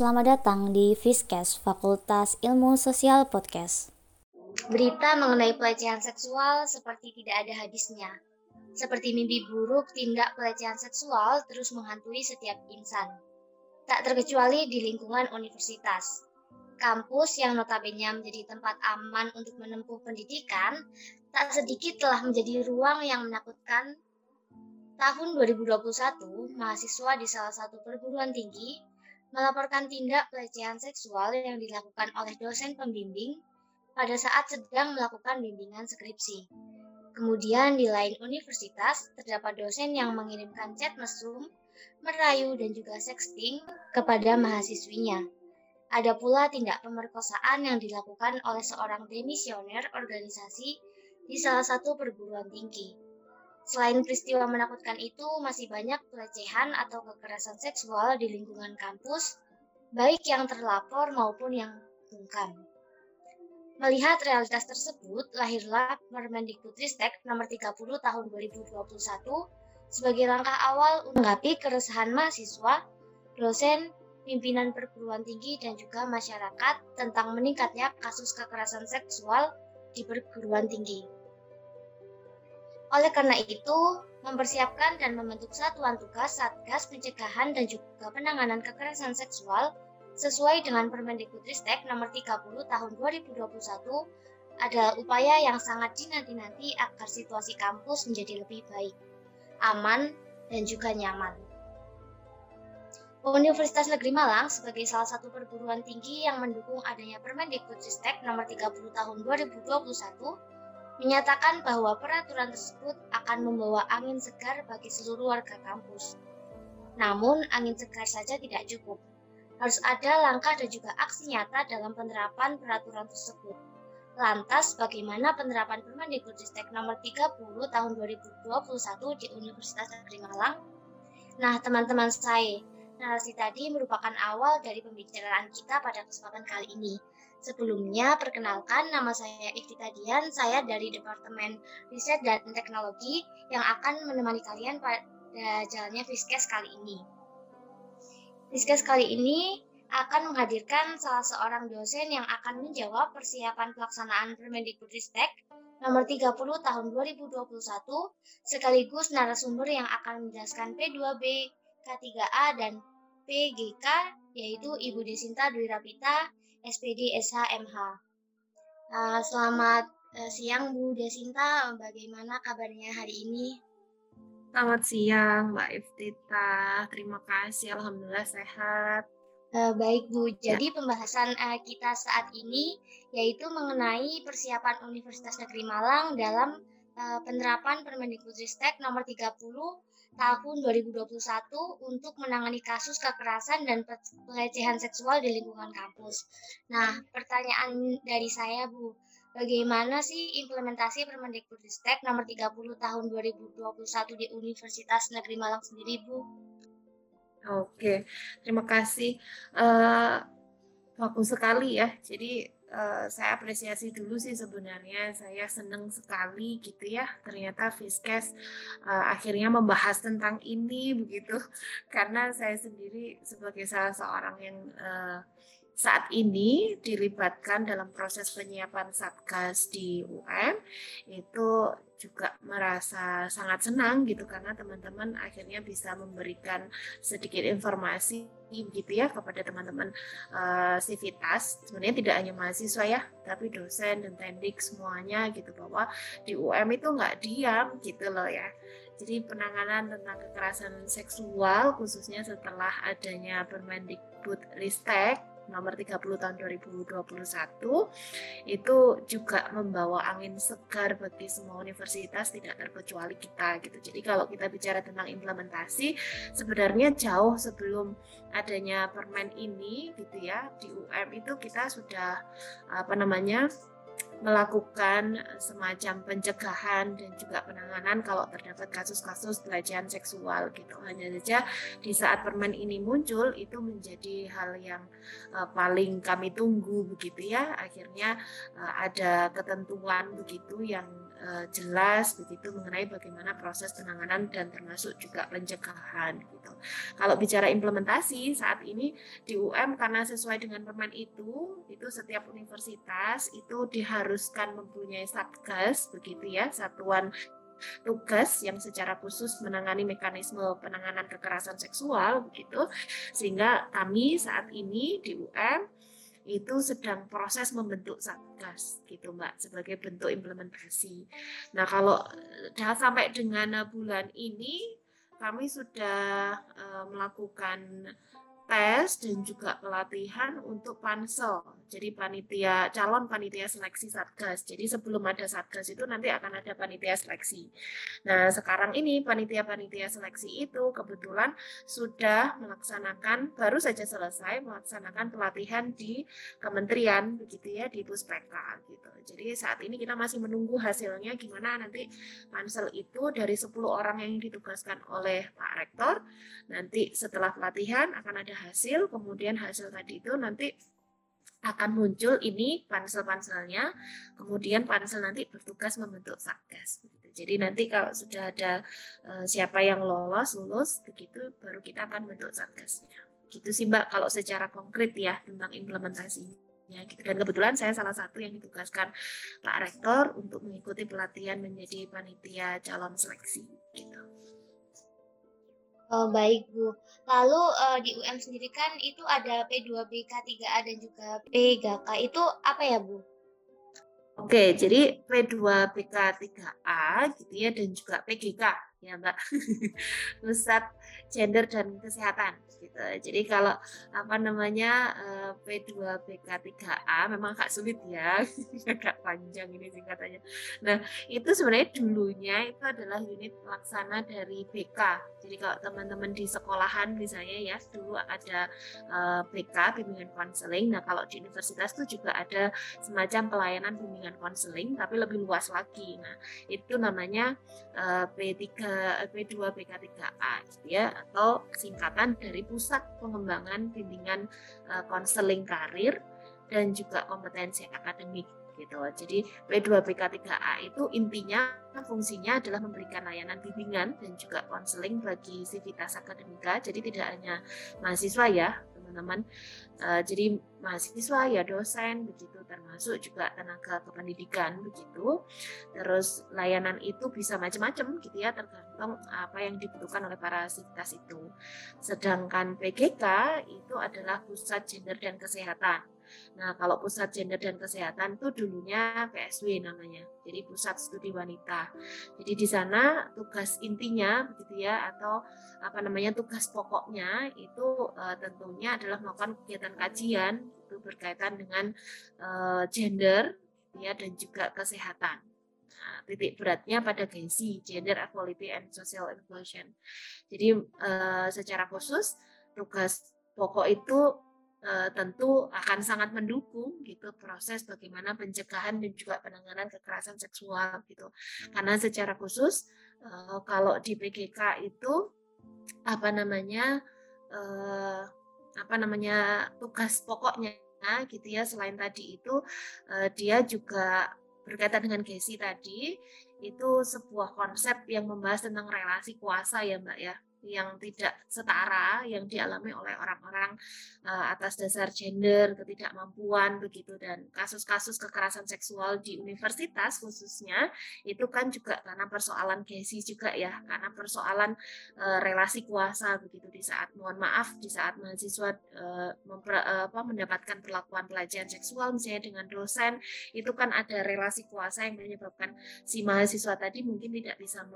selamat datang di Fiskes Fakultas Ilmu Sosial Podcast. Berita mengenai pelecehan seksual seperti tidak ada habisnya. Seperti mimpi buruk, tindak pelecehan seksual terus menghantui setiap insan. Tak terkecuali di lingkungan universitas. Kampus yang notabene menjadi tempat aman untuk menempuh pendidikan, tak sedikit telah menjadi ruang yang menakutkan tahun 2021, mahasiswa di salah satu perguruan tinggi melaporkan tindak pelecehan seksual yang dilakukan oleh dosen pembimbing pada saat sedang melakukan bimbingan skripsi. Kemudian di lain universitas terdapat dosen yang mengirimkan chat mesum, merayu dan juga sexting kepada mahasiswinya. Ada pula tindak pemerkosaan yang dilakukan oleh seorang demisioner organisasi di salah satu perguruan tinggi. Selain peristiwa menakutkan itu, masih banyak pelecehan atau kekerasan seksual di lingkungan kampus, baik yang terlapor maupun yang bungkam. Melihat realitas tersebut, lahirlah Permendikbudristek nomor 30 tahun 2021 sebagai langkah awal menggapi keresahan mahasiswa, dosen, pimpinan perguruan tinggi, dan juga masyarakat tentang meningkatnya kasus kekerasan seksual di perguruan tinggi. Oleh karena itu, mempersiapkan dan membentuk satuan tugas Satgas Pencegahan dan juga Penanganan Kekerasan Seksual sesuai dengan Permendikbudristek nomor 30 tahun 2021 adalah upaya yang sangat dinanti-nanti agar situasi kampus menjadi lebih baik, aman, dan juga nyaman. Universitas Negeri Malang sebagai salah satu perguruan tinggi yang mendukung adanya Permendikbudristek nomor 30 tahun 2021 menyatakan bahwa peraturan tersebut akan membawa angin segar bagi seluruh warga kampus. Namun, angin segar saja tidak cukup. Harus ada langkah dan juga aksi nyata dalam penerapan peraturan tersebut. Lantas, bagaimana penerapan Permendikbudristek nomor 30 tahun 2021 di Universitas Negeri Malang? Nah, teman-teman saya, narasi tadi merupakan awal dari pembicaraan kita pada kesempatan kali ini. Sebelumnya, perkenalkan nama saya Iftita Dian, saya dari Departemen Riset dan Teknologi yang akan menemani kalian pada jalannya Fiskes kali ini. Fiskes kali ini akan menghadirkan salah seorang dosen yang akan menjawab persiapan pelaksanaan Permendikbudristek nomor 30 tahun 2021 sekaligus narasumber yang akan menjelaskan P2B, K3A, dan PGK yaitu Ibu Desinta Dwi Rapita SPD SHMH. Uh, selamat uh, siang Bu Desinta, bagaimana kabarnya hari ini? Selamat siang Mbak Iftita, terima kasih, Alhamdulillah sehat. Uh, baik Bu, ya. jadi pembahasan uh, kita saat ini yaitu mengenai persiapan Universitas Negeri Malang dalam uh, penerapan Permendikbudristek nomor 30 tahun 2021 untuk menangani kasus kekerasan dan pelecehan seksual di lingkungan kampus. Nah, pertanyaan dari saya, Bu, bagaimana sih implementasi Permendikbudristek nomor 30 tahun 2021 di Universitas Negeri Malang sendiri, Bu? Oke, terima kasih. Uh, bagus sekali ya. Jadi uh, saya apresiasi dulu sih sebenarnya. Saya senang sekali gitu ya ternyata Fiskes uh, akhirnya membahas tentang ini begitu. Karena saya sendiri sebagai salah seorang yang uh, saat ini dilibatkan dalam proses penyiapan satgas di UM itu juga merasa sangat senang gitu karena teman-teman akhirnya bisa memberikan sedikit informasi gitu ya kepada teman-teman uh, Civitas sebenarnya tidak hanya mahasiswa ya tapi dosen dan tendik semuanya gitu bahwa di UM itu nggak diam gitu loh ya. Jadi penanganan tentang kekerasan seksual khususnya setelah adanya Permendikbud Ristek nomor 30 tahun 2021 itu juga membawa angin segar bagi semua universitas tidak terkecuali kita gitu. Jadi kalau kita bicara tentang implementasi sebenarnya jauh sebelum adanya permen ini gitu ya di UM itu kita sudah apa namanya melakukan semacam pencegahan dan juga penanganan kalau terdapat kasus-kasus pelecehan seksual gitu. Hanya saja di saat permen ini muncul itu menjadi hal yang uh, paling kami tunggu begitu ya. Akhirnya uh, ada ketentuan begitu yang uh, jelas begitu mengenai bagaimana proses penanganan dan termasuk juga pencegahan gitu. Kalau bicara implementasi saat ini di UM karena sesuai dengan permen itu itu setiap universitas itu diharuskan mempunyai satgas begitu ya satuan tugas yang secara khusus menangani mekanisme penanganan kekerasan seksual begitu sehingga kami saat ini di UM itu sedang proses membentuk satgas gitu mbak sebagai bentuk implementasi. Nah kalau uh, sampai dengan bulan ini kami sudah uh, melakukan tes dan juga pelatihan untuk pansel. Jadi panitia calon panitia seleksi satgas. Jadi sebelum ada satgas itu nanti akan ada panitia seleksi. Nah sekarang ini panitia-panitia seleksi itu kebetulan sudah melaksanakan baru saja selesai melaksanakan pelatihan di kementerian begitu ya di Puspeka gitu. Jadi saat ini kita masih menunggu hasilnya gimana nanti pansel itu dari 10 orang yang ditugaskan oleh Pak Rektor nanti setelah pelatihan akan ada hasil, kemudian hasil tadi itu nanti akan muncul ini pansel-panselnya, kemudian pansel nanti bertugas membentuk satgas. Jadi nanti kalau sudah ada uh, siapa yang lolos, lulus, begitu baru kita akan bentuk satgasnya. Gitu sih Mbak, kalau secara konkret ya tentang implementasinya. Gitu. Dan kebetulan saya salah satu yang ditugaskan Pak Rektor untuk mengikuti pelatihan menjadi panitia calon seleksi. Gitu. Oh, baik Bu. Lalu uh, di UM sendiri kan itu ada P2BK 3A dan juga P3K. Itu apa ya Bu? Oke, jadi P2BK 3A gitu ya dan juga PGK ya Mbak. Pusat Gender dan Kesehatan gitu. Jadi kalau apa namanya eh, P2BK3A memang agak sulit ya, agak panjang ini singkatannya. Nah itu sebenarnya dulunya itu adalah unit pelaksana dari BK. Jadi kalau teman-teman di sekolahan misalnya ya dulu ada eh, BK bimbingan konseling. Nah kalau di universitas itu juga ada semacam pelayanan bimbingan konseling tapi lebih luas lagi. Nah itu namanya P3 P2BK3A gitu ya atau singkatan dari pusat pengembangan bimbingan eh, konseling karir dan juga kompetensi akademik gitu. Jadi P2PK3A itu intinya fungsinya adalah memberikan layanan bimbingan dan juga konseling bagi sivitas akademika. Jadi tidak hanya mahasiswa ya, teman-teman. Uh, jadi mahasiswa ya dosen begitu termasuk juga tenaga kependidikan begitu. Terus layanan itu bisa macam-macam gitu ya tergantung apa yang dibutuhkan oleh para sivitas itu. Sedangkan PGK itu adalah pusat gender dan kesehatan. Nah, kalau pusat gender dan kesehatan itu dulunya PSW namanya. Jadi pusat studi wanita. Jadi di sana tugas intinya begitu ya atau apa namanya tugas pokoknya itu uh, tentunya adalah melakukan kegiatan kajian itu berkaitan dengan uh, gender ya dan juga kesehatan. Nah, titik beratnya pada GESI, Gender Equality and Social Inclusion. Jadi uh, secara khusus tugas pokok itu uh, tentu akan sangat mendukung gitu proses bagaimana pencegahan dan juga penanganan kekerasan seksual gitu. Karena secara khusus uh, kalau di PGK itu apa namanya uh, apa namanya tugas pokoknya gitu ya selain tadi itu dia juga berkaitan dengan GESI tadi itu sebuah konsep yang membahas tentang relasi kuasa ya Mbak ya yang tidak setara yang dialami oleh orang-orang uh, atas dasar gender, ketidakmampuan begitu. Dan kasus-kasus kekerasan seksual di universitas khususnya itu kan juga karena persoalan gesi juga ya, karena persoalan uh, relasi kuasa begitu. Di saat mohon maaf di saat mahasiswa apa, mendapatkan perlakuan pelecehan seksual misalnya dengan dosen itu kan ada relasi kuasa yang menyebabkan si mahasiswa tadi mungkin tidak bisa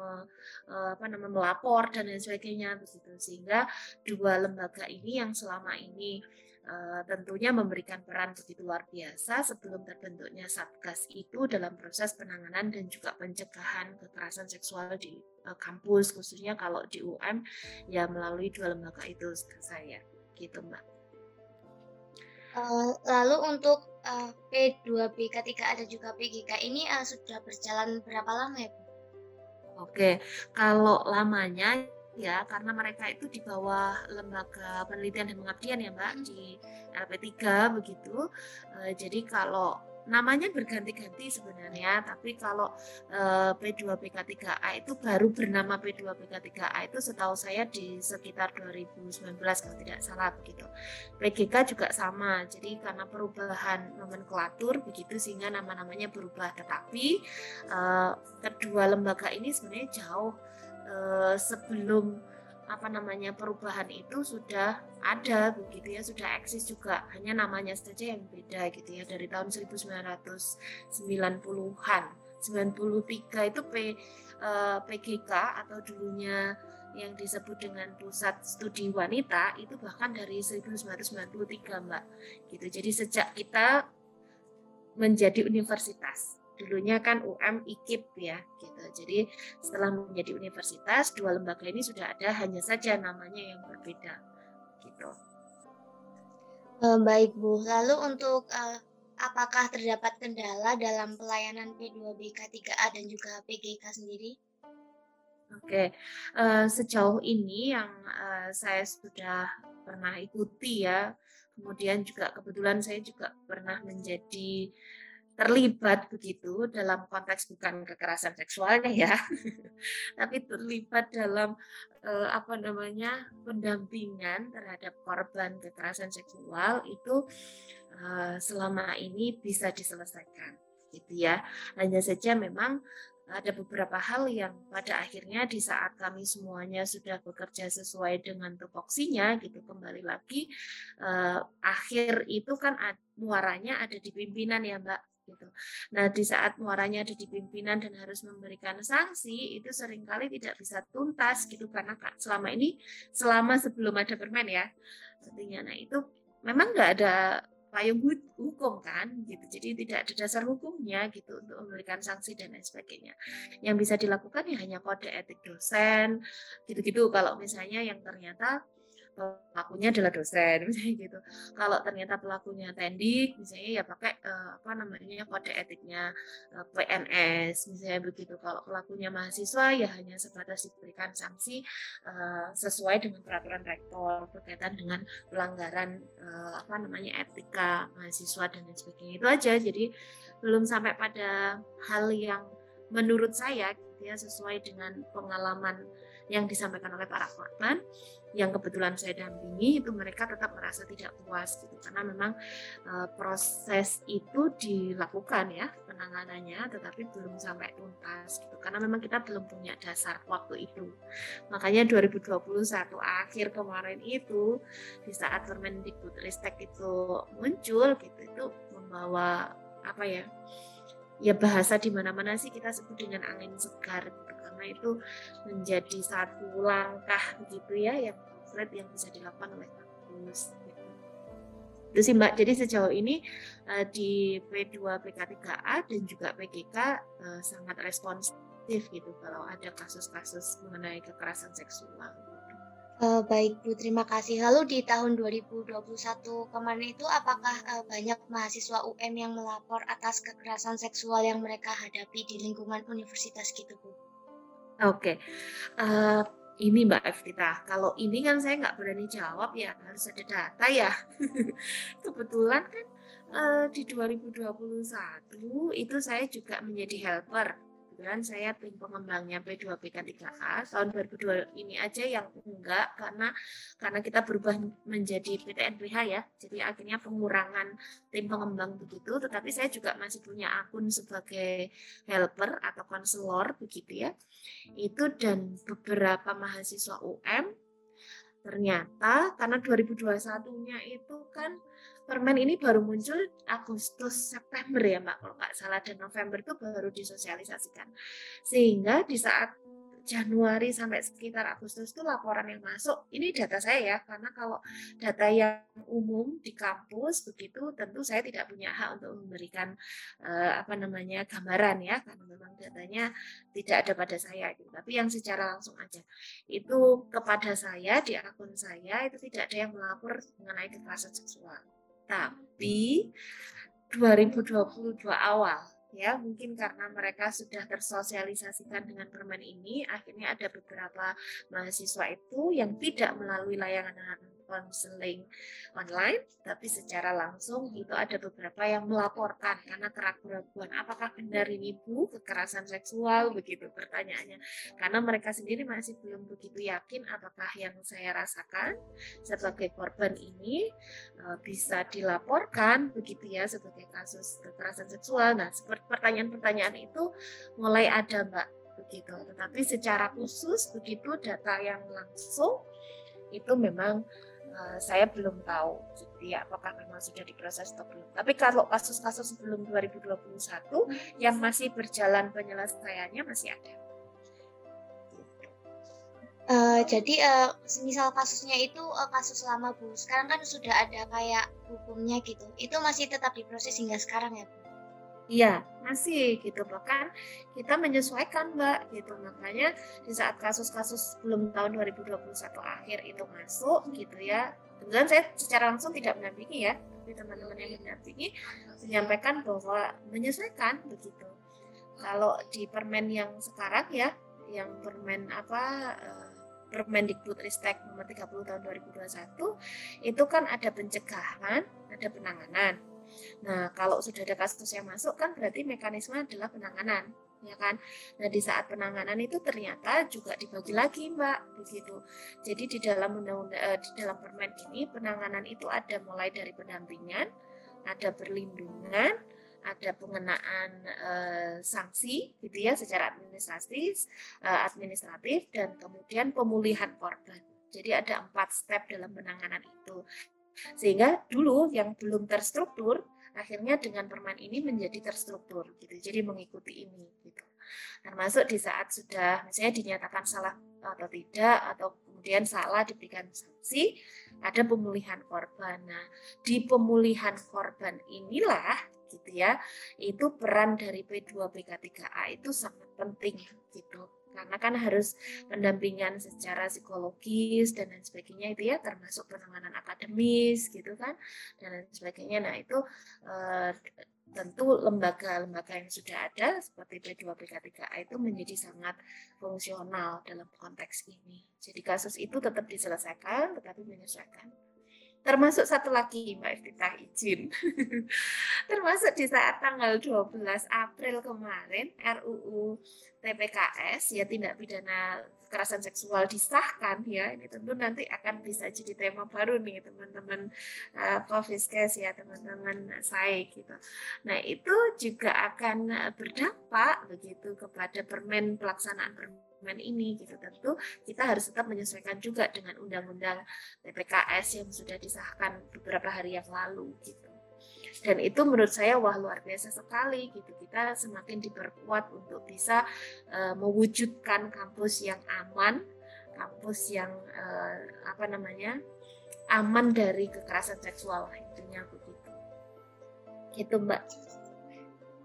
melapor dan lain sebagainya sebagainya begitu sehingga dua lembaga ini yang selama ini uh, tentunya memberikan peran begitu luar biasa sebelum terbentuknya satgas itu dalam proses penanganan dan juga pencegahan kekerasan seksual di uh, kampus khususnya kalau di UM ya melalui dua lembaga itu saya gitu mbak. Uh, lalu untuk uh, P2B ketika ada juga PGK ini uh, sudah berjalan berapa lama ya Bu? Oke, kalau lamanya ya karena mereka itu di bawah lembaga penelitian dan pengabdian ya mbak di LP3 begitu e, jadi kalau namanya berganti-ganti sebenarnya, tapi kalau uh, P2PK3A itu baru bernama P2PK3A itu setahu saya di sekitar 2019 kalau tidak salah begitu. PGK juga sama, jadi karena perubahan nomenklatur begitu sehingga nama-namanya berubah. Tetapi uh, kedua lembaga ini sebenarnya jauh uh, sebelum apa namanya perubahan itu sudah ada begitu ya sudah eksis juga. Hanya namanya saja yang beda gitu ya dari tahun 1990-an 93 itu P, eh, PGK atau dulunya yang disebut dengan pusat studi wanita itu bahkan dari 1993 Mbak. Gitu. Jadi sejak kita menjadi universitas dulunya kan UM IKIP ya gitu. Jadi setelah menjadi universitas dua lembaga ini sudah ada hanya saja namanya yang berbeda gitu. Uh, baik Bu. Lalu untuk uh, apakah terdapat kendala dalam pelayanan P2BK3A dan juga PGK sendiri? Oke, uh, sejauh ini yang uh, saya sudah pernah ikuti ya, kemudian juga kebetulan saya juga pernah menjadi terlibat begitu dalam konteks bukan kekerasan seksualnya ya, tapi terlibat dalam eh, apa namanya pendampingan terhadap korban kekerasan seksual itu eh, selama ini bisa diselesaikan gitu ya. Hanya saja memang ada beberapa hal yang pada akhirnya di saat kami semuanya sudah bekerja sesuai dengan tupoksinya gitu kembali lagi eh, akhir itu kan muaranya ada di pimpinan ya Mbak gitu. Nah, di saat muaranya ada di pimpinan dan harus memberikan sanksi, itu sering kali tidak bisa tuntas gitu karena selama ini selama sebelum ada permen ya. Artinya nah itu memang nggak ada payung hukum kan gitu. Jadi tidak ada dasar hukumnya gitu untuk memberikan sanksi dan lain sebagainya. Yang bisa dilakukan ya hanya kode etik dosen gitu-gitu kalau misalnya yang ternyata pelakunya adalah dosen misalnya gitu. Kalau ternyata pelakunya tendik misalnya ya pakai uh, apa namanya kode etiknya uh, eh, PNS misalnya begitu. Kalau pelakunya mahasiswa ya hanya sebatas diberikan sanksi uh, sesuai dengan peraturan rektor berkaitan dengan pelanggaran uh, apa namanya etika mahasiswa dan lain sebagainya. Itu aja. Jadi belum sampai pada hal yang menurut saya gitu ya sesuai dengan pengalaman yang disampaikan oleh para korban yang kebetulan saya dampingi itu mereka tetap merasa tidak puas gitu. Karena memang e, proses itu dilakukan ya penanganannya tetapi belum sampai tuntas gitu. Karena memang kita belum punya dasar waktu itu. Makanya 2021 akhir kemarin itu di saat Permendikbudristek itu muncul gitu itu membawa apa ya ya bahasa di mana-mana sih kita sebut dengan angin segar gitu karena itu menjadi satu langkah begitu ya yang konkret yang bisa dilakukan oleh kampus. Itu sih Mbak. Jadi sejauh ini uh, di P2 PK3A dan juga PGK eh, sangat responsif gitu kalau ada kasus-kasus mengenai kekerasan seksual. Uh, baik Bu, terima kasih. Lalu di tahun 2021 kemarin itu apakah uh, banyak mahasiswa UM yang melapor atas kekerasan seksual yang mereka hadapi di lingkungan universitas gitu Bu? Oke, uh, ini Mbak Evita, kalau ini kan saya nggak berani jawab ya, harus ada data ya. Kebetulan kan uh, di 2021 itu saya juga menjadi helper kebetulan saya tim pengembangnya P2PK3A tahun 2002 ini aja yang enggak karena karena kita berubah menjadi PTNPH ya. Jadi akhirnya pengurangan tim pengembang begitu. Tetapi saya juga masih punya akun sebagai helper atau konselor begitu ya. Itu dan beberapa mahasiswa UM ternyata karena 2021-nya itu kan permen ini baru muncul Agustus September ya Mbak kalau nggak salah dan November itu baru disosialisasikan. Sehingga di saat Januari sampai sekitar Agustus itu laporan yang masuk ini data saya ya karena kalau data yang umum di kampus begitu tentu saya tidak punya hak untuk memberikan uh, apa namanya gambaran ya karena memang datanya tidak ada pada saya gitu. tapi yang secara langsung aja. Itu kepada saya di akun saya itu tidak ada yang melapor mengenai kekerasan seksual tapi 2022 awal ya mungkin karena mereka sudah tersosialisasikan dengan permen ini akhirnya ada beberapa mahasiswa itu yang tidak melalui layanan konseling online, tapi secara langsung itu ada beberapa yang melaporkan karena keraguan apakah benar ini bu kekerasan seksual begitu pertanyaannya karena mereka sendiri masih belum begitu yakin apakah yang saya rasakan sebagai korban ini uh, bisa dilaporkan begitu ya sebagai kasus kekerasan seksual. Nah, seperti pertanyaan-pertanyaan itu mulai ada mbak begitu. Tetapi secara khusus begitu data yang langsung itu memang uh, saya belum tahu jadi ya, apakah memang sudah diproses atau belum. Tapi kalau kasus-kasus sebelum 2021 yang masih berjalan penyelesaiannya masih ada. Uh, jadi uh, misal kasusnya itu uh, kasus lama bu, sekarang kan sudah ada kayak hukumnya gitu, itu masih tetap diproses hingga sekarang ya bu? Iya, masih gitu. Bahkan kita menyesuaikan mbak gitu. Makanya di saat kasus-kasus sebelum tahun 2021 akhir itu masuk gitu ya. Kemudian saya secara langsung tidak mendampingi ya tapi teman-teman yang mendampingi menyampaikan bahwa menyesuaikan begitu. Kalau di permen yang sekarang ya yang permen apa uh, Permendikbud Ristek nomor 30 tahun 2021 itu kan ada pencegahan, ada penanganan. Nah, kalau sudah ada kasus yang masuk kan berarti mekanisme adalah penanganan, ya kan? Nah, di saat penanganan itu ternyata juga dibagi lagi, Mbak, begitu. Jadi di dalam undang-undang eh, di dalam permen ini penanganan itu ada mulai dari pendampingan, ada perlindungan, ada pengenaan eh, sanksi gitu ya secara administratif, eh, administratif dan kemudian pemulihan korban. Jadi ada empat step dalam penanganan itu. Sehingga dulu yang belum terstruktur, akhirnya dengan permen ini menjadi terstruktur gitu. Jadi mengikuti ini gitu. Termasuk di saat sudah misalnya dinyatakan salah atau tidak atau kemudian salah diberikan sanksi, ada pemulihan korban. Nah, di pemulihan korban inilah gitu ya, itu peran dari P2PK3A itu sangat penting gitu karena kan harus pendampingan secara psikologis dan lain sebagainya itu ya termasuk penanganan akademis gitu kan dan lain sebagainya nah itu eh, tentu lembaga-lembaga yang sudah ada seperti P2PK3A itu menjadi sangat fungsional dalam konteks ini. Jadi kasus itu tetap diselesaikan tetapi menyesuaikan. Termasuk satu lagi Mbak Evita izin. Termasuk di saat tanggal 12 April kemarin RUU TPKS ya tindak pidana kekerasan seksual disahkan ya ini tentu nanti akan bisa jadi tema baru nih teman-teman uh, ya teman-teman saya gitu. Nah itu juga akan berdampak begitu kepada permen pelaksanaan permen ini gitu. Tentu kita harus tetap menyesuaikan juga dengan undang-undang TPKS yang sudah disahkan beberapa hari yang lalu gitu dan itu menurut saya wah luar biasa sekali gitu. Kita semakin diperkuat untuk bisa uh, mewujudkan kampus yang aman kampus yang uh, apa namanya aman dari kekerasan seksual. Intinya begitu. Gitu mbak.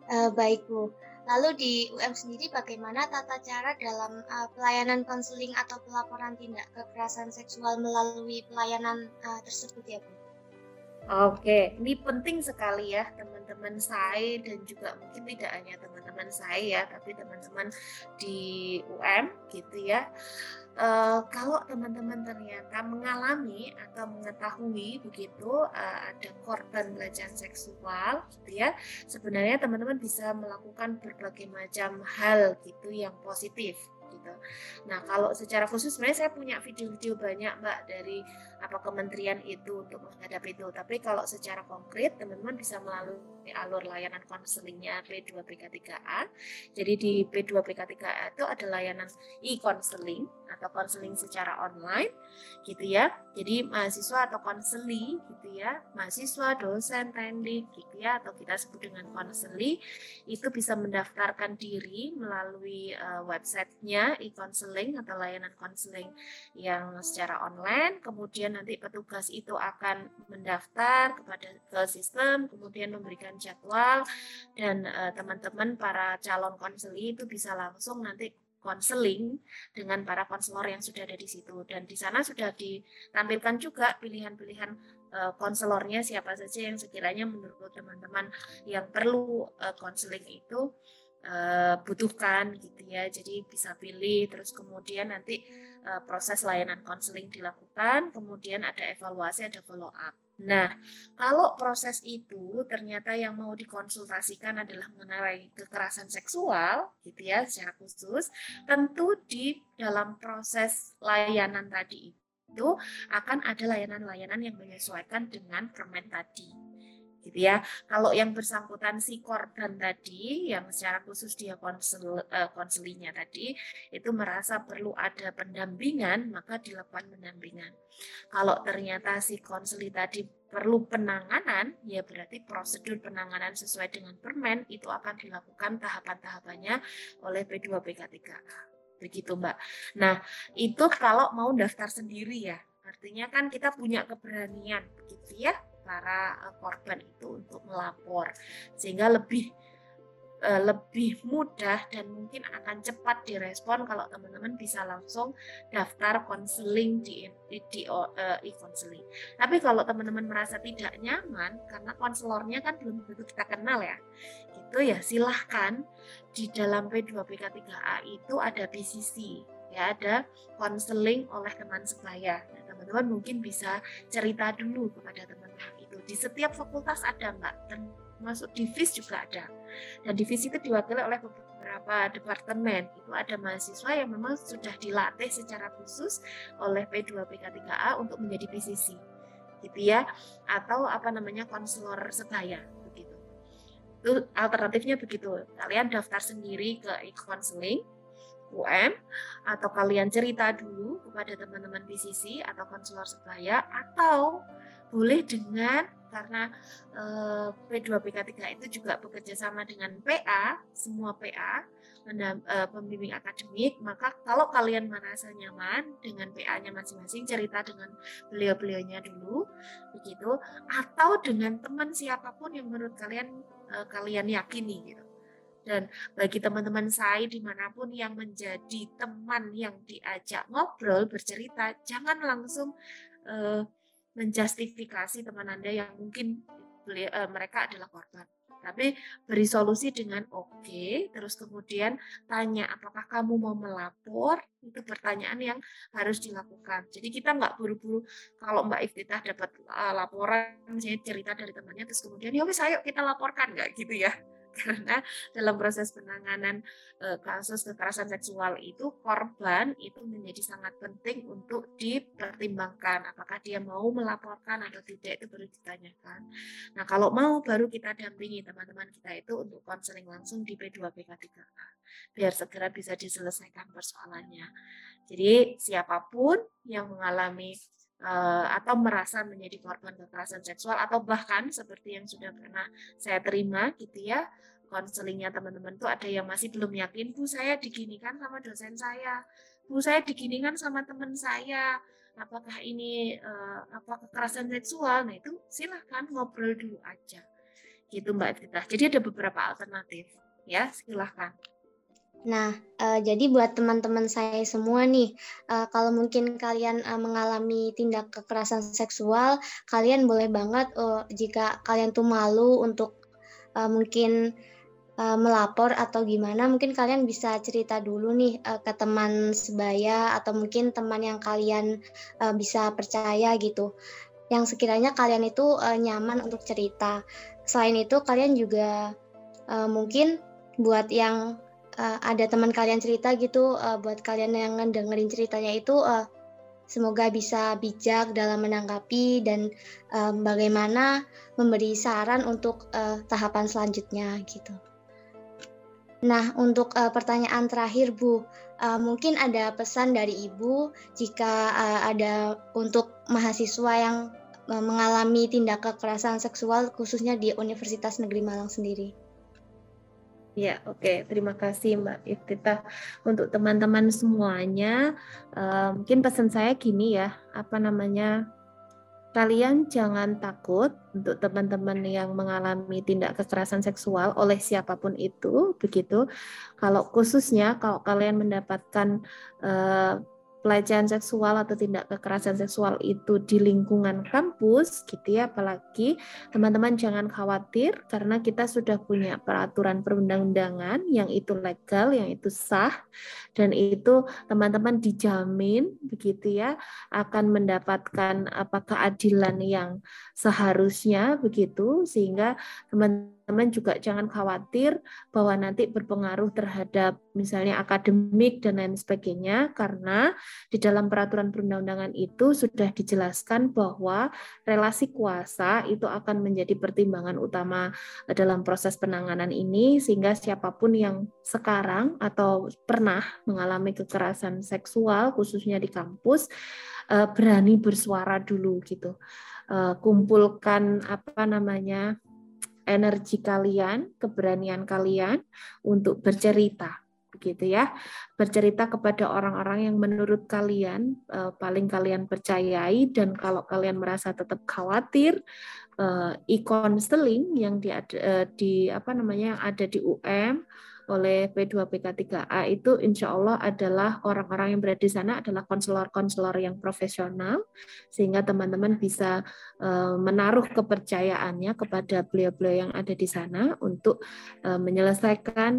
Uh, baik bu. Lalu di UM sendiri bagaimana tata cara dalam uh, pelayanan konseling atau pelaporan tindak kekerasan seksual melalui pelayanan uh, tersebut ya Bu? Oke, ini penting sekali ya teman-teman saya dan juga mungkin tidak hanya teman-teman saya ya, tapi teman-teman di UM gitu ya uh, kalau teman-teman ternyata mengalami atau mengetahui begitu uh, ada korban pelecehan seksual gitu ya sebenarnya teman-teman bisa melakukan berbagai macam hal gitu yang positif gitu. Nah kalau secara khusus sebenarnya saya punya video-video banyak mbak dari apa kementerian itu untuk menghadapi itu. Tapi kalau secara konkret teman-teman bisa melalui alur layanan konselingnya P2PK3A. Jadi di P2PK3A itu ada layanan e-konseling atau konseling secara online gitu ya. Jadi mahasiswa atau konseli gitu ya, mahasiswa, dosen, teknik gitu ya atau kita sebut dengan konseli itu bisa mendaftarkan diri melalui uh, websitenya e-konseling atau layanan konseling yang secara online. Kemudian nanti petugas itu akan mendaftar kepada ke sistem, kemudian memberikan jadwal dan eh, teman-teman para calon konseli itu bisa langsung nanti konseling dengan para konselor yang sudah ada di situ dan di sana sudah ditampilkan juga pilihan-pilihan uh, konselornya siapa saja yang sekiranya menurut teman-teman yang perlu konseling uh, itu uh, butuhkan gitu ya. Jadi bisa pilih terus kemudian nanti uh, proses layanan konseling dilakukan, kemudian ada evaluasi, ada follow up. Nah, kalau proses itu ternyata yang mau dikonsultasikan adalah mengenai kekerasan seksual, gitu ya, secara khusus, tentu di dalam proses layanan tadi itu akan ada layanan-layanan yang menyesuaikan dengan permen tadi gitu ya. Kalau yang bersangkutan si korban tadi yang secara khusus dia konsel uh, konselinya tadi itu merasa perlu ada pendampingan, maka dilakukan pendampingan. Kalau ternyata si konseli tadi perlu penanganan, ya berarti prosedur penanganan sesuai dengan permen itu akan dilakukan tahapan-tahapannya oleh P2PK3A. Begitu Mbak. Nah, itu kalau mau daftar sendiri ya. Artinya kan kita punya keberanian begitu ya para eh, korban itu untuk melapor sehingga lebih uh, lebih mudah dan mungkin akan cepat direspon kalau teman-teman bisa langsung daftar konseling di di, uh, e-counseling. Tapi kalau teman-teman merasa tidak nyaman karena konselornya kan belum begitu kita kenal ya, itu ya silahkan di dalam P2PK3A itu ada PCC ya ada konseling oleh teman sebaya. Nah, teman-teman mungkin bisa cerita dulu kepada teman-teman di setiap fakultas ada Mbak, termasuk di FIS juga ada. Dan di FIS itu diwakili oleh beberapa departemen. Itu ada mahasiswa yang memang sudah dilatih secara khusus oleh P2PK3A untuk menjadi PCC. Gitu ya. Atau apa namanya konselor sebaya begitu. Itu alternatifnya begitu. Kalian daftar sendiri ke e-counseling UM atau kalian cerita dulu kepada teman-teman PCC atau konselor sebaya atau boleh dengan karena eh, P2PK3 itu juga bekerja sama dengan PA, semua PA, eh, pembimbing akademik, maka kalau kalian merasa nyaman dengan PA-nya masing-masing, cerita dengan beliau-beliaunya dulu, begitu, atau dengan teman siapa pun yang menurut kalian eh, kalian yakini gitu. Dan bagi teman-teman saya di mana pun yang menjadi teman yang diajak ngobrol, bercerita, jangan langsung uh, menjustifikasi teman Anda yang mungkin uh, mereka adalah korban. Tapi beri solusi dengan oke, okay, terus kemudian tanya apakah kamu mau melapor, itu pertanyaan yang harus dilakukan. Jadi kita nggak buru-buru kalau Mbak Iftitah dapat uh, laporan, misalnya cerita dari temannya, terus kemudian ya wes ayo kita laporkan, nggak gitu ya karena dalam proses penanganan e, kasus kekerasan seksual itu korban itu menjadi sangat penting untuk dipertimbangkan apakah dia mau melaporkan atau tidak itu perlu ditanyakan. Nah kalau mau baru kita dampingi teman-teman kita itu untuk konseling langsung di P2PK3A biar segera bisa diselesaikan persoalannya. Jadi siapa pun yang mengalami atau merasa menjadi korban kekerasan seksual atau bahkan seperti yang sudah pernah saya terima gitu ya konselingnya teman-teman tuh ada yang masih belum yakin bu saya diginikan sama dosen saya. Bu saya diginikan sama teman saya. Apakah ini uh, apa kekerasan seksual? Nah itu silahkan ngobrol dulu aja gitu mbak Tita. Jadi ada beberapa alternatif ya silahkan Nah, uh, jadi buat teman-teman saya semua nih, uh, kalau mungkin kalian uh, mengalami tindak kekerasan seksual, kalian boleh banget uh, jika kalian tuh malu untuk uh, mungkin uh, melapor atau gimana, mungkin kalian bisa cerita dulu nih uh, ke teman sebaya atau mungkin teman yang kalian uh, bisa percaya gitu, yang sekiranya kalian itu uh, nyaman untuk cerita. Selain itu, kalian juga uh, mungkin buat yang uh, ada teman kalian cerita gitu uh, buat kalian yang ngedengerin ceritanya itu uh, semoga bisa bijak dalam menanggapi dan um, bagaimana memberi saran untuk uh, tahapan selanjutnya gitu. Nah, untuk uh, pertanyaan terakhir, Bu, uh, mungkin ada pesan dari Ibu jika uh, ada untuk mahasiswa yang uh, mengalami tindak kekerasan seksual khususnya di Universitas Negeri Malang sendiri. Ya, oke. Okay. Terima kasih Mbak Iftitah. Untuk teman-teman semuanya, uh, mungkin pesan saya gini ya, apa namanya, kalian jangan takut untuk teman-teman yang mengalami tindak kekerasan seksual oleh siapa pun itu, begitu. Kalau khususnya kalau kalian mendapatkan uh, pelecehan seksual atau tindak kekerasan seksual itu di lingkungan kampus gitu ya apalagi teman-teman jangan khawatir karena kita sudah punya peraturan perundang-undangan yang itu legal yang itu sah dan itu teman-teman dijamin begitu ya akan mendapatkan apa keadilan yang seharusnya begitu sehingga teman teman juga jangan khawatir bahwa nanti berpengaruh terhadap misalnya akademik dan lain sebagainya karena di dalam peraturan perundang-undangan itu sudah dijelaskan bahwa relasi kuasa itu akan menjadi pertimbangan utama dalam proses penanganan ini sehingga siapa pun yang sekarang atau pernah mengalami kekerasan seksual khususnya di kampus eh, berani bersuara dulu gitu. Eh, kumpulkan apa namanya energi kalian, keberanian kalian untuk bercerita begitu ya. Bercerita kepada orang-orang yang menurut kalian uh, paling kalian percayai dan kalau kalian merasa tetap khawatir uh, e-counseling yang di, uh, di apa namanya yang ada di UM oleh P2PK3A itu insya Allah adalah orang-orang yang berada di sana adalah konselor-konselor yang profesional sehingga teman-teman bisa eh, menaruh kepercayaannya kepada beliau-beliau yang ada di sana untuk eh, menyelesaikan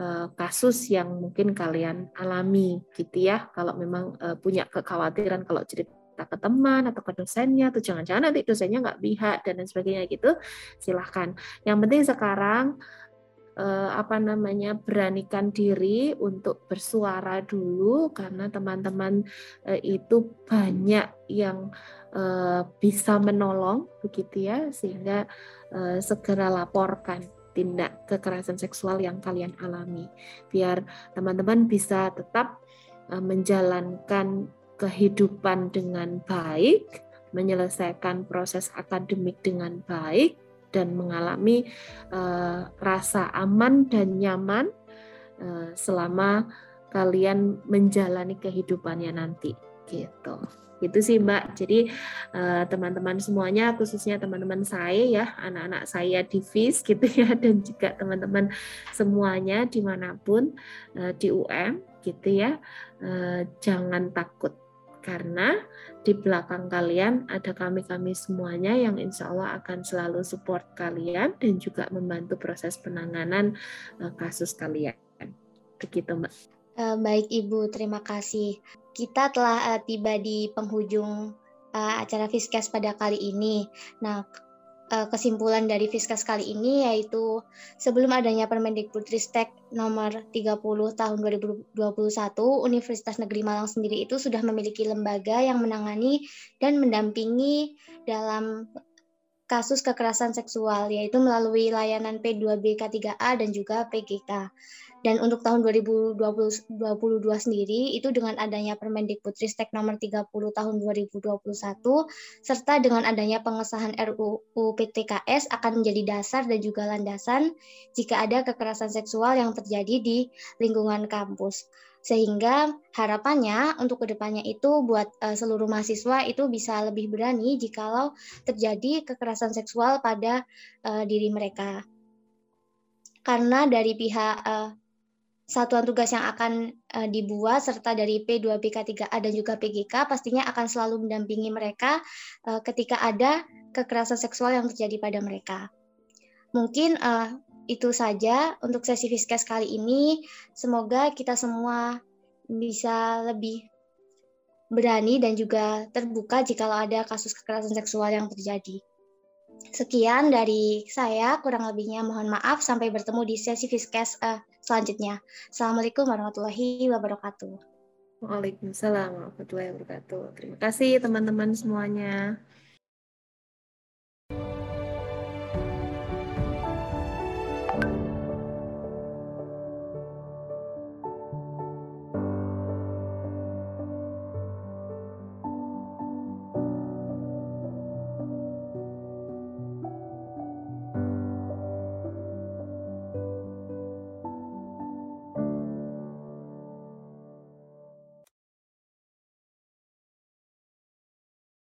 eh, kasus yang mungkin kalian alami gitu ya. Kalau memang punya kekhawatiran kalau cerita ke teman atau ke dosennya atau jangan-jangan nanti dosennya nggak pihak dan lain sebagainya gitu silahkan. Yang penting sekarang eh, apa namanya beranikan diri untuk bersuara dulu karena teman-teman eh, itu banyak yang eh, bisa menolong begitu ya sehingga eh, segera laporkan tindak kekerasan seksual yang kalian alami. Biar teman-teman bisa tetap eh, menjalankan kehidupan dengan baik menyelesaikan proses akademik dengan baik dan mengalami uh, rasa aman dan nyaman uh, selama kalian menjalani kehidupannya nanti gitu. Itu sih mbak. Jadi eh, teman-teman uh, semuanya khususnya teman-teman saya ya anak-anak saya di FIS gitu ya dan juga teman-teman semuanya di mana pun uh, di UM gitu ya uh, jangan takut karena di belakang kalian ada kami-kami semuanya yang insya Allah akan selalu support kalian dan juga membantu proses penanganan uh, kasus kalian. Begitu Mbak. Uh, baik Ibu, terima kasih. Kita telah uh, tiba di penghujung acara Fiskes pada kali ini. Nah, uh, kesimpulan dari Fiskas kali ini yaitu sebelum adanya Permendikbudristek nomor 30 tahun 2021, Universitas Negeri Malang sendiri itu sudah memiliki lembaga yang menangani dan mendampingi dalam kasus kekerasan seksual yaitu melalui layanan P2BK3A dan juga PGK. Dan untuk tahun 2022 sendiri itu dengan adanya Permendikbudristek nomor 30 tahun 2021 serta dengan adanya pengesahan RUU PTKS akan menjadi dasar dan juga landasan jika ada kekerasan seksual yang terjadi di lingkungan kampus. Sehingga harapannya untuk ke depannya itu buat uh, seluruh mahasiswa itu bisa lebih berani jikalau terjadi kekerasan seksual pada uh, diri mereka. Karena dari pihak uh, satuan tugas yang akan uh, dibuat serta dari P2BK3A dan juga PGK pastinya akan selalu mendampingi mereka uh, ketika ada kekerasan seksual yang terjadi pada mereka. Mungkin uh, itu saja untuk sesi Fiskes kali ini. Semoga kita semua bisa lebih berani dan juga terbuka jika ada kasus kekerasan seksual yang terjadi. Sekian dari saya, kurang lebihnya mohon maaf. Sampai bertemu di sesi Fiskes uh, selanjutnya. Assalamualaikum warahmatullahi wabarakatuh. Waalaikumsalam warahmatullahi wabarakatuh. Terima kasih teman-teman semuanya.